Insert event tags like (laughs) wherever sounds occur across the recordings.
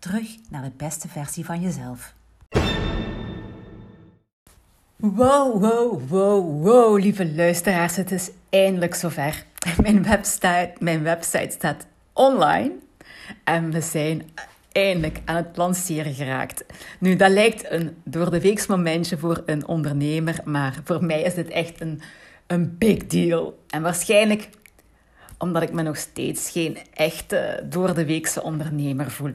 Terug naar de beste versie van jezelf. Wow, wow, wow, wow, lieve luisteraars, het is eindelijk zover. (laughs) Mijn website, mijn website staat online en we zijn eindelijk aan het lanceren geraakt. Nu, dat lijkt een door de weeks momentje voor een ondernemer, maar voor mij is dit echt een, een big deal. En waarschijnlijk omdat ik me nog steeds geen echte door de weekse ondernemer voel.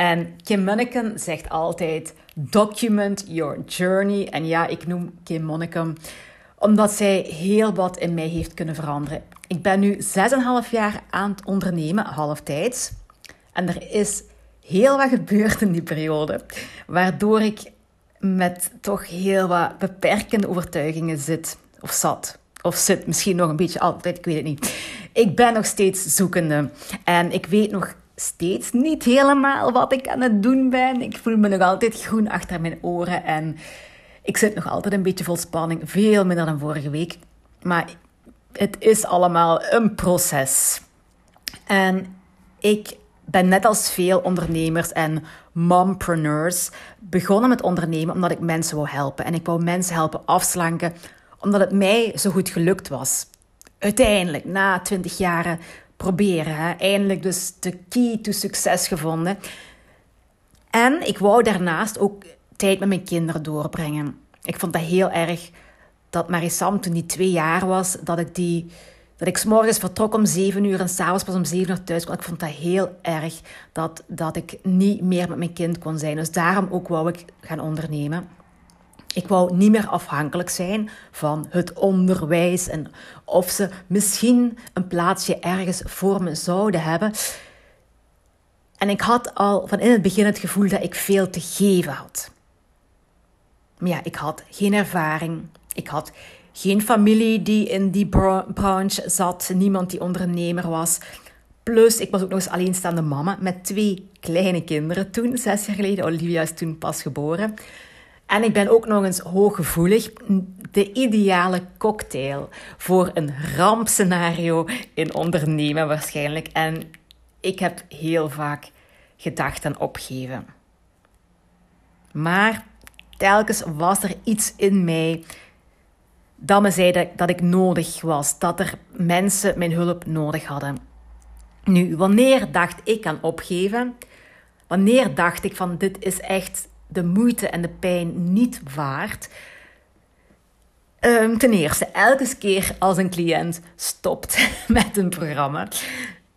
En Kim Munneken zegt altijd: document your journey. En ja, ik noem Kim Munneken omdat zij heel wat in mij heeft kunnen veranderen. Ik ben nu 6,5 jaar aan het ondernemen, halftijds. En er is heel wat gebeurd in die periode, waardoor ik met toch heel wat beperkende overtuigingen zit, of zat. Of zit misschien nog een beetje altijd, ik weet het niet. Ik ben nog steeds zoekende. En ik weet nog steeds niet helemaal wat ik aan het doen ben. Ik voel me nog altijd groen achter mijn oren. En ik zit nog altijd een beetje vol spanning. Veel minder dan vorige week. Maar het is allemaal een proces. En ik ben net als veel ondernemers en mompreneurs begonnen met ondernemen omdat ik mensen wou helpen. En ik wou mensen helpen afslanken omdat het mij zo goed gelukt was. Uiteindelijk, na twintig jaren proberen, eindelijk dus de key to succes gevonden. En ik wou daarnaast ook tijd met mijn kinderen doorbrengen. Ik vond dat heel erg dat Marisam, toen die twee jaar was, dat ik die... Dat ik s morgens vertrok om zeven uur en s'avonds pas om zeven uur thuis kwam. Ik vond dat heel erg dat, dat ik niet meer met mijn kind kon zijn. Dus daarom ook wou ik gaan ondernemen. Ik wou niet meer afhankelijk zijn van het onderwijs en of ze misschien een plaatsje ergens voor me zouden hebben. En ik had al van in het begin het gevoel dat ik veel te geven had. Maar ja, ik had geen ervaring. Ik had geen familie die in die branche zat. Niemand die ondernemer was. Plus, ik was ook nog eens alleenstaande mama met twee kleine kinderen toen, zes jaar geleden. Olivia is toen pas geboren. En ik ben ook nog eens hooggevoelig. De ideale cocktail voor een rampscenario in ondernemen waarschijnlijk. En ik heb heel vaak gedacht aan opgeven. Maar telkens was er iets in mij dat me zei dat, dat ik nodig was. Dat er mensen mijn hulp nodig hadden. Nu, wanneer dacht ik aan opgeven? Wanneer dacht ik van dit is echt de moeite en de pijn niet waard. Um, ten eerste, elke keer als een cliënt stopt (laughs) met een programma,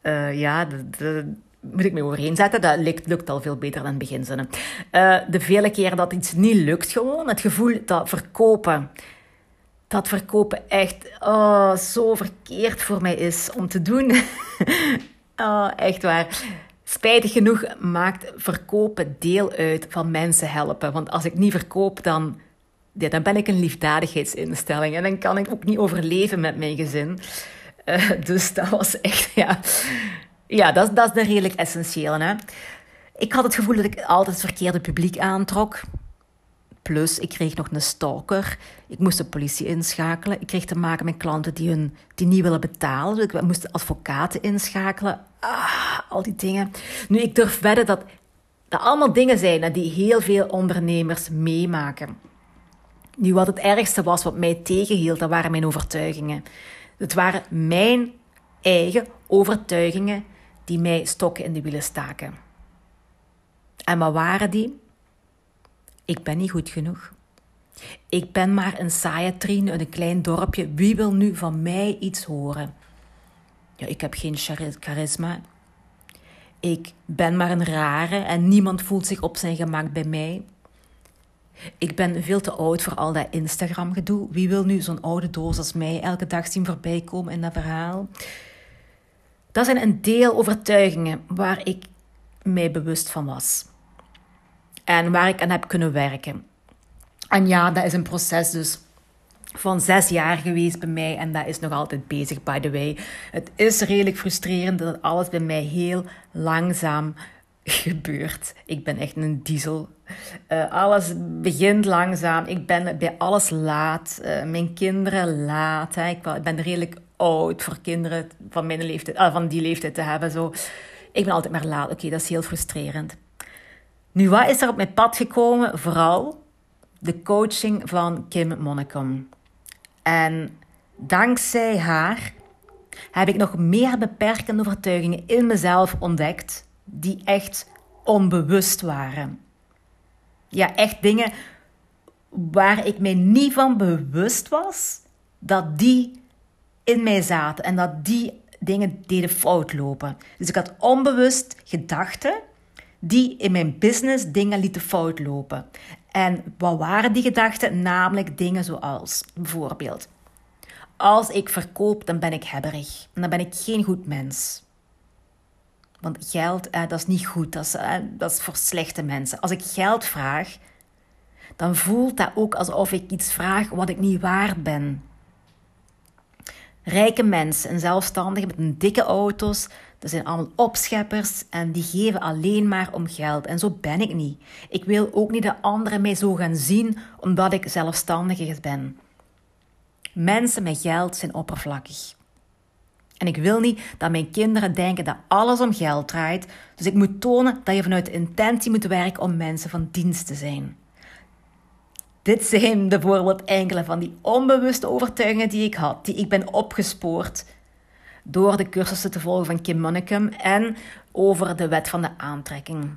uh, ja, de, moet ik me overheen zetten. Dat lukt, lukt al veel beter dan beginzinnen. Uh, de vele keren dat iets niet lukt, gewoon het gevoel dat verkopen, dat verkopen echt oh, zo verkeerd voor mij is om te doen. (laughs) oh, echt waar. Spijtig genoeg maakt verkopen deel uit van mensen helpen. Want als ik niet verkoop, dan, dan ben ik een liefdadigheidsinstelling. En dan kan ik ook niet overleven met mijn gezin. Uh, dus dat was echt, ja... Ja, dat, dat is dan redelijk essentieel. Hè? Ik had het gevoel dat ik altijd het verkeerde publiek aantrok. Plus, ik kreeg nog een stalker. Ik moest de politie inschakelen. Ik kreeg te maken met klanten die, hun, die niet willen betalen. Dus ik moest advocaten inschakelen. Ah, al die dingen. Nu, ik durf wedden dat dat allemaal dingen zijn die heel veel ondernemers meemaken. Nu, wat het ergste was wat mij tegenhield, dat waren mijn overtuigingen. Het waren mijn eigen overtuigingen die mij stokken in de wielen staken. En wat waren die? Ik ben niet goed genoeg. Ik ben maar een saaie trien uit een klein dorpje. Wie wil nu van mij iets horen? Ja, ik heb geen charisma. Ik ben maar een rare en niemand voelt zich op zijn gemak bij mij. Ik ben veel te oud voor al dat Instagram-gedoe. Wie wil nu zo'n oude doos als mij elke dag zien voorbij komen in dat verhaal? Dat zijn een deel overtuigingen waar ik mij bewust van was. En waar ik aan heb kunnen werken. En ja, dat is een proces dus van zes jaar geweest bij mij en dat is nog altijd bezig, by the way. Het is redelijk frustrerend dat alles bij mij heel langzaam gebeurt. Ik ben echt een diesel. Uh, alles begint langzaam. Ik ben bij alles laat. Uh, mijn kinderen laat. Ik, ben redelijk oud voor kinderen van, mijn leeftijd, uh, van die leeftijd te hebben. Zo. Ik ben altijd maar laat. Oké, dat is heel frustrerend. Nu, wat is er op mijn pad gekomen? Vooral de coaching van Kim Monnekom. En dankzij haar heb ik nog meer beperkende overtuigingen in mezelf ontdekt die echt onbewust waren. Ja, echt dingen waar ik mij niet van bewust was dat die in mij zaten en dat die dingen deden fout lopen. Dus ik had onbewust gedachten die in mijn business dingen lieten fout lopen. En wat waren die gedachten? Namelijk dingen zoals bijvoorbeeld: als ik verkoop, dan ben ik hebberig. Dan ben ik geen goed mens. Want geld, eh, dat is niet goed. Dat is, eh, dat is voor slechte mensen. Als ik geld vraag, dan voelt dat ook alsof ik iets vraag wat ik niet waard ben. Rijke mensen en zelfstandigen met een dikke auto's, dat zijn allemaal opscheppers en die geven alleen maar om geld. En zo ben ik niet. Ik wil ook niet dat anderen mij zo gaan zien omdat ik zelfstandig ben. Mensen met geld zijn oppervlakkig. En ik wil niet dat mijn kinderen denken dat alles om geld draait. Dus ik moet tonen dat je vanuit intentie moet werken om mensen van dienst te zijn. Dit zijn bijvoorbeeld enkele van die onbewuste overtuigingen die ik had, die ik ben opgespoord door de cursussen te volgen van Kim Monnikum en over de wet van de aantrekking.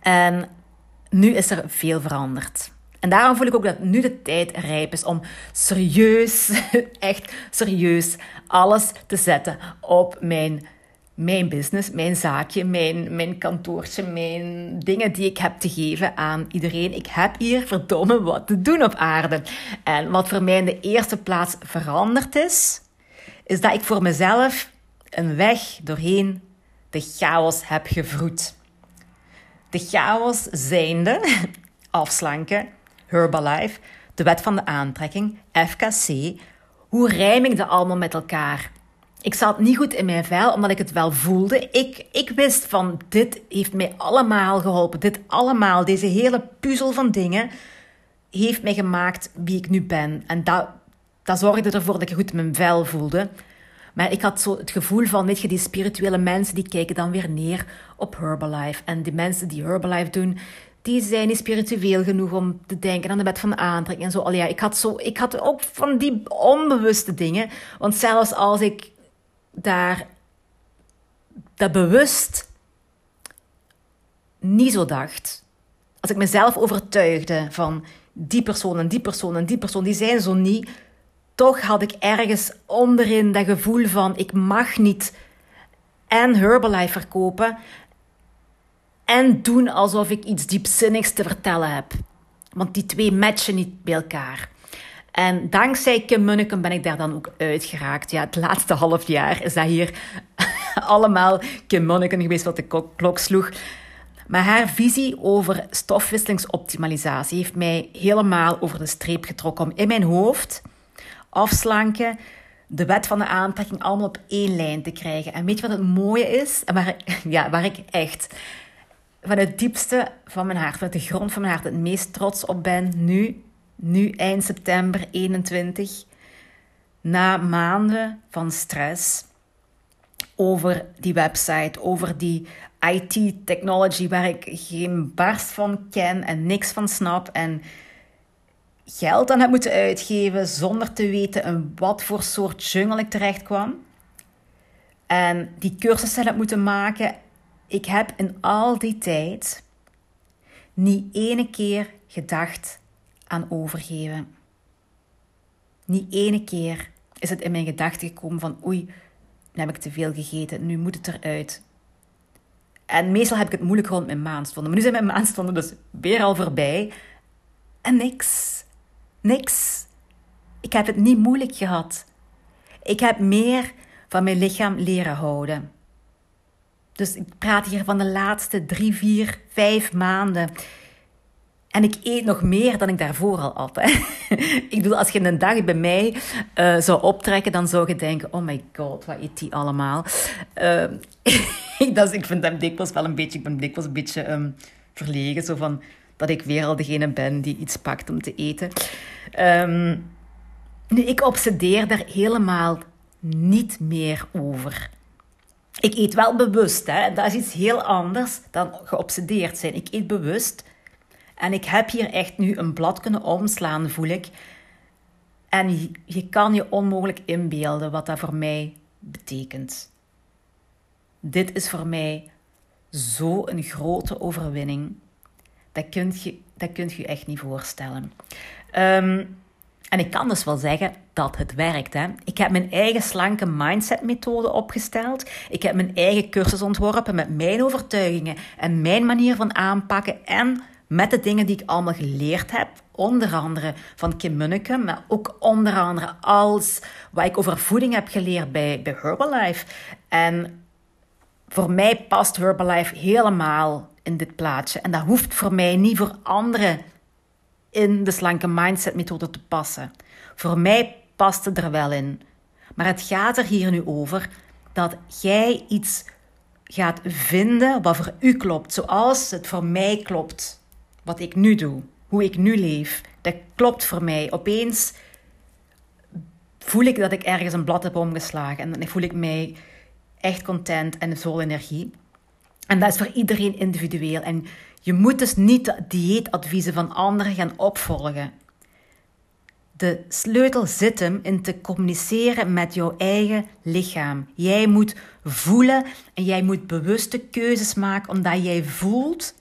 En nu is er veel veranderd. En daarom voel ik ook dat nu de tijd rijp is om serieus, (laughs) echt serieus, alles te zetten op mijn, mijn business, mijn zaakje, mijn, mijn kantoortje, mijn dingen die ik heb te geven aan iedereen. Ik heb hier verdomme wat te doen op aarde. En wat voor mij in de eerste plaats veranderd is, is dat ik voor mezelf een weg doorheen de chaos heb gevroed. De chaos zijnde (laughs) afslanken, Herbalife, de wet van de aantrekking, FKC. Hoe rijm ik dat allemaal met elkaar? Ik zat niet goed in mijn vel, omdat ik het wel voelde. Ik, ik wist van, dit heeft mij allemaal geholpen. Dit allemaal, deze hele puzzel van dingen, heeft mij gemaakt wie ik nu ben. En dat, dat zorgde ervoor dat ik goed mijn vel voelde. Maar ik had zo het gevoel van, weet je, die spirituele mensen die kijken dan weer neer op Herbalife. En die mensen die Herbalife doen, die zijn niet spiritueel genoeg om te denken aan de wet van de aantrekking en zo. Al ja, ik had, zo, ik had ook van die onbewuste dingen. Want zelfs als ik daar dat bewust niet zo dacht, als ik mezelf overtuigde van die persoon en die persoon en die persoon, die zijn zo niet, toch had ik ergens onderin dat gevoel van ik mag niet en Herbalife verkopen en doen alsof ik iets diepzinnigs te vertellen heb. Want die twee matchen niet bij elkaar. En dankzij Kim Munnekum ben ik daar dan ook uitgeraakt. Ja, het laatste half jaar is dat hier (laughs) allemaal Kim Munnekum geweest wat de klok sloeg. Maar haar visie over stofwisselingsoptimalisatie heeft mij helemaal over de streep getrokken om in mijn hoofd afslanken, de wet van de aantrekking allemaal op één lijn te krijgen. En weet je wat het mooie is? En waar, (laughs) ja, waar ik echt van het diepste van mijn hart, vanuit de grond van mijn hart, het meest trots op ben nu, nu eind september 21, na maanden van stress over die website, over die IT-technology waar ik geen barst van ken en niks van snap en geld aan heb moeten uitgeven zonder te weten in wat voor soort jungle ik terecht kwam. En die cursussen heb moeten maken ik heb in al die tijd niet ene keer gedacht aan overgeven. Niet ene keer is het in mijn gedachten gekomen van oei, nu heb ik te veel gegeten, nu moet het eruit. En meestal heb ik het moeilijk rond mijn maandstonden. Maar nu zijn mijn maandstonden dus weer al voorbij. En niks. Niks. Ik heb het niet moeilijk gehad. Ik heb meer van mijn lichaam leren houden. Dus ik praat hier van de laatste drie, vier, vijf maanden. En ik eet nog meer dan ik daarvoor al. Hè. (laughs) ik bedoel, als je een dag bij mij uh, zou optrekken, dan zou je denken: oh my god, wat eet die allemaal? (laughs) Uh, dat is, ik vind hem dikwijls wel een beetje, ik ben dikwijls een beetje um, verlegen. Zo van dat ik weer al degene ben die iets pakt om te eten. Um, nu, ik obsedeer daar helemaal niet meer over. Ik eet wel bewust, hè. dat is iets heel anders dan geobsedeerd zijn. Ik eet bewust. En ik heb hier echt nu een blad kunnen omslaan, voel ik. En je, kan je onmogelijk inbeelden wat dat voor mij betekent. Dit is voor mij zo'n grote overwinning. Dat kunt je, dat kunt je echt niet voorstellen. Um, en ik kan dus wel zeggen dat het werkt. Hè. Ik heb mijn eigen slanke mindset methode opgesteld. Ik heb mijn eigen cursus ontworpen met mijn overtuigingen en mijn manier van aanpakken. En met de dingen die ik allemaal geleerd heb. Onder andere van Kim Munneke, maar ook onder andere als wat ik over voeding heb geleerd bij, bij Herbalife. En voor mij past Herbalife helemaal in dit plaatje. En dat hoeft voor mij niet voor anderen in de slanke mindset methode te passen. Voor mij past het er wel in. Maar het gaat er hier nu over dat jij iets gaat vinden wat voor u klopt, zoals het voor mij klopt. Wat ik nu doe, hoe ik nu leef, dat klopt voor mij. Opeens voel ik dat ik ergens een blad heb omgeslagen en dan voel ik mij echt content en vol energie. En dat is voor iedereen individueel. En je moet dus niet de dieetadviezen van anderen gaan opvolgen. De sleutel zit hem in te communiceren met jouw eigen lichaam. Jij moet voelen en jij moet bewuste keuzes maken omdat jij voelt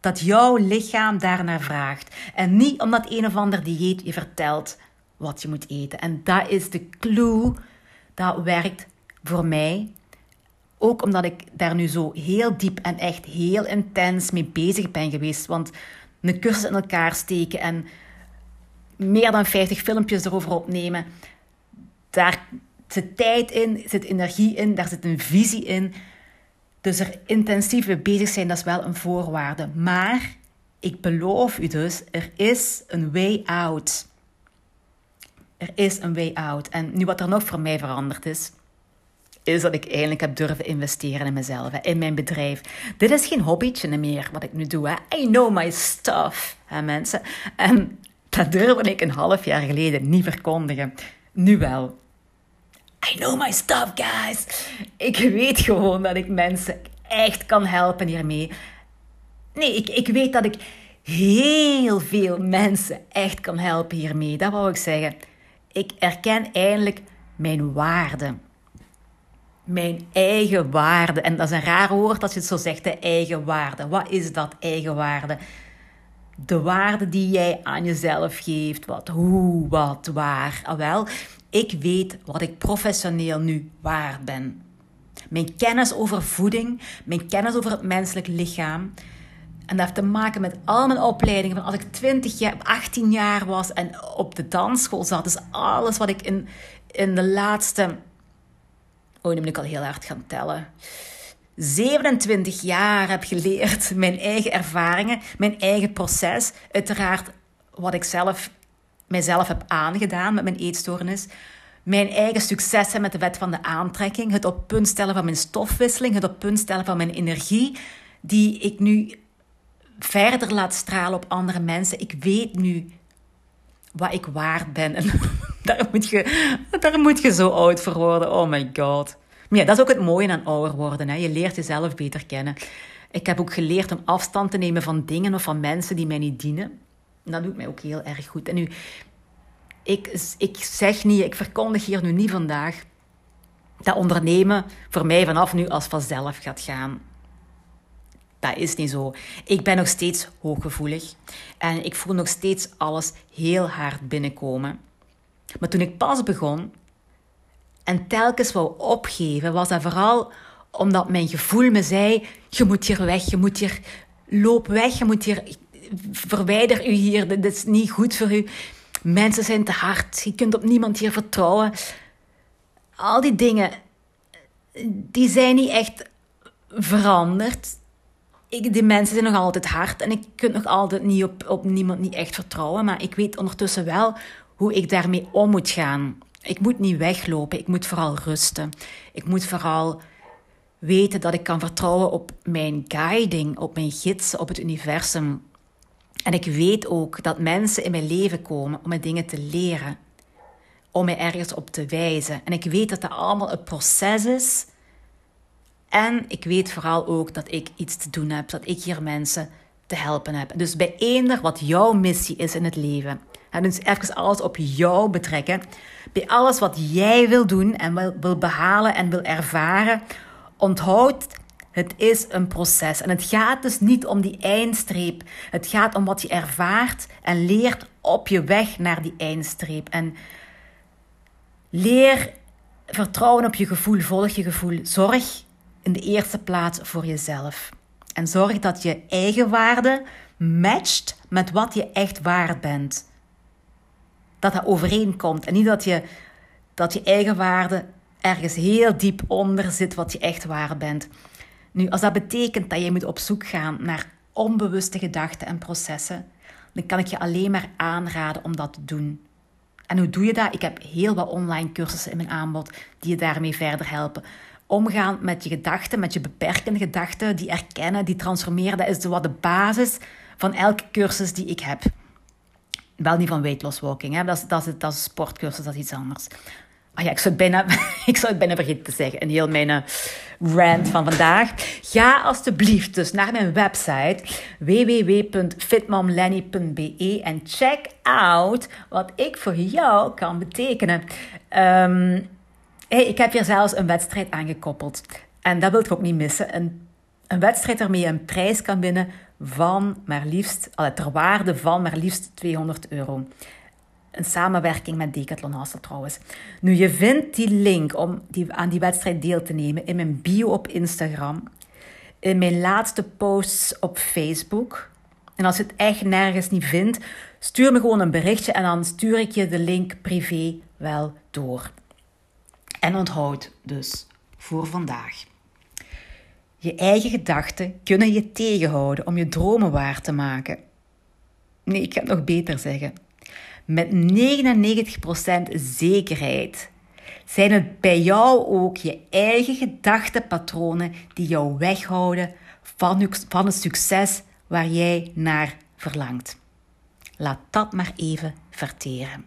dat jouw lichaam daarnaar vraagt. En niet omdat een of ander dieet je vertelt wat je moet eten. En dat is de clue dat werkt voor mij ook omdat ik daar nu zo heel diep en echt heel intens mee bezig ben geweest. Want een cursus in elkaar steken en meer dan 50 filmpjes erover opnemen. Daar zit tijd in, zit energie in, daar zit een visie in. Dus er intensief mee bezig zijn, dat is wel een voorwaarde. Maar ik beloof u dus, er is een way out. Er is een way out. En nu wat er nog voor mij veranderd is, is dat ik eindelijk heb durven investeren in mezelf, in mijn bedrijf. Dit is geen hobbytje meer wat ik nu doe. I know my stuff, mensen. En dat durfde ik een half jaar geleden niet verkondigen. Nu wel. I know my stuff, guys. Ik weet gewoon dat ik mensen echt kan helpen hiermee. Nee, ik, ik weet dat ik heel veel mensen echt kan helpen hiermee. Dat wou ik zeggen. Ik erken eindelijk mijn waarde mijn eigen waarde. En dat is een raar woord als je het zo zegt, de eigen waarde. Wat is dat eigen waarde? De waarde die jij aan jezelf geeft. Wat, hoe, wat, waar. Ah, wel, ik weet wat ik professioneel nu waard ben. Mijn kennis over voeding, mijn kennis over het menselijk lichaam. En dat heeft te maken met al mijn opleidingen. Van als ik 20 jaar, 18 jaar was en op de dansschool zat. Dus alles wat ik in, in de laatste oh, nu moet ik al heel hard gaan tellen. 27 jaar heb geleerd, mijn eigen ervaringen, mijn eigen proces. Uiteraard wat ik zelf, mijzelf heb aangedaan met mijn eetstoornis. Mijn eigen successen met de wet van de aantrekking. Het op punt stellen van mijn stofwisseling. Het op punt stellen van mijn energie. Die ik nu verder laat stralen op andere mensen. Ik weet nu wat ik waard ben. En (laughs) daar moet je, daar moet je zo oud voor worden. Oh my god. Maar ja, dat is ook het mooie aan ouder worden. Hè. Je leert jezelf beter kennen. Ik heb ook geleerd om afstand te nemen van dingen of van mensen die mij niet dienen. dat doet mij ook heel erg goed. En nu, ik, ik zeg niet, ik verkondig hier nu niet vandaag dat ondernemen voor mij vanaf nu als vanzelf gaat gaan. Dat is niet zo. Ik ben nog steeds hooggevoelig en ik voel nog steeds alles heel hard binnenkomen. Maar toen ik pas begon en telkens wou opgeven, was dat vooral omdat mijn gevoel me zei: je moet hier weg, je moet hier loop weg, je moet hier verwijder u hier, dit is niet goed voor u. Mensen zijn te hard, je kunt op niemand hier vertrouwen. Al die dingen, die zijn niet echt veranderd. Ik, die mensen zijn nog altijd hard en ik kan nog altijd niet op, op niemand niet echt vertrouwen. Maar ik weet ondertussen wel hoe ik daarmee om moet gaan. Ik moet niet weglopen, ik moet vooral rusten. Ik moet vooral weten dat ik kan vertrouwen op mijn guiding, op mijn gids, op het universum. En ik weet ook dat mensen in mijn leven komen om mij dingen te leren, om mij ergens op te wijzen. En ik weet dat dat allemaal een proces is. En ik weet vooral ook dat ik iets te doen heb, dat ik hier mensen te helpen heb. Dus bij eender wat jouw missie is in het leven, en dus even alles op jou betrekken, bij alles wat jij wil doen en wil, wil behalen en wil ervaren, onthoud het is een proces. En het gaat dus niet om die eindstreep. Het gaat om wat je ervaart en leert op je weg naar die eindstreep. En leer vertrouwen op je gevoel, volg je gevoel. Zorg in de eerste plaats voor jezelf. En zorg dat je eigen waarde matcht met wat je echt waard bent. Dat dat overeenkomt. En niet dat je, dat je eigen waarde ergens heel diep onder zit wat je echt waard bent. Nu, als dat betekent dat je moet op zoek gaan naar onbewuste gedachten en processen, dan kan ik je alleen maar aanraden om dat te doen. En hoe doe je dat? Ik heb heel wat online cursussen in mijn aanbod die je daarmee verder helpen. Omgaan met je gedachten, met je beperkende gedachten, die erkennen, die transformeren, dat is wat de basis van elke cursus die ik heb. Wel niet van weight loss walking, hè? Dat, is, dat, is, dat is sportcursus, dat is iets anders. Ah ja, ik zou, het bijna, (laughs) ik zou het vergeten te zeggen. Een heel mijn uh, rant van vandaag. Ga alstublieft dus naar mijn website www.fitmomlenny.be en check out wat ik voor jou kan betekenen. Um, hey, ik heb hier zelfs een wedstrijd aangekoppeld. En dat wil ik ook niet missen. Een, een wedstrijd waarmee je een prijs kan winnen van maar liefst, ter waarde van maar liefst 200 euro. Een samenwerking met Decathlon Hassel trouwens. Nu, je vindt die link om die, aan die wedstrijd deel te nemen in mijn bio op Instagram. In mijn laatste posts op Facebook. En als je het echt nergens niet vindt, stuur me gewoon een berichtje en dan stuur ik je de link privé wel door. En onthoud dus voor vandaag. Je eigen gedachten kunnen je tegenhouden om je dromen waar te maken. Nee, ik ga het nog beter zeggen met 99% zekerheid zijn het bij jou ook je eigen gedachtenpatronen die jou weghouden van, van het succes waar jij naar verlangt. Laat dat maar even verteren.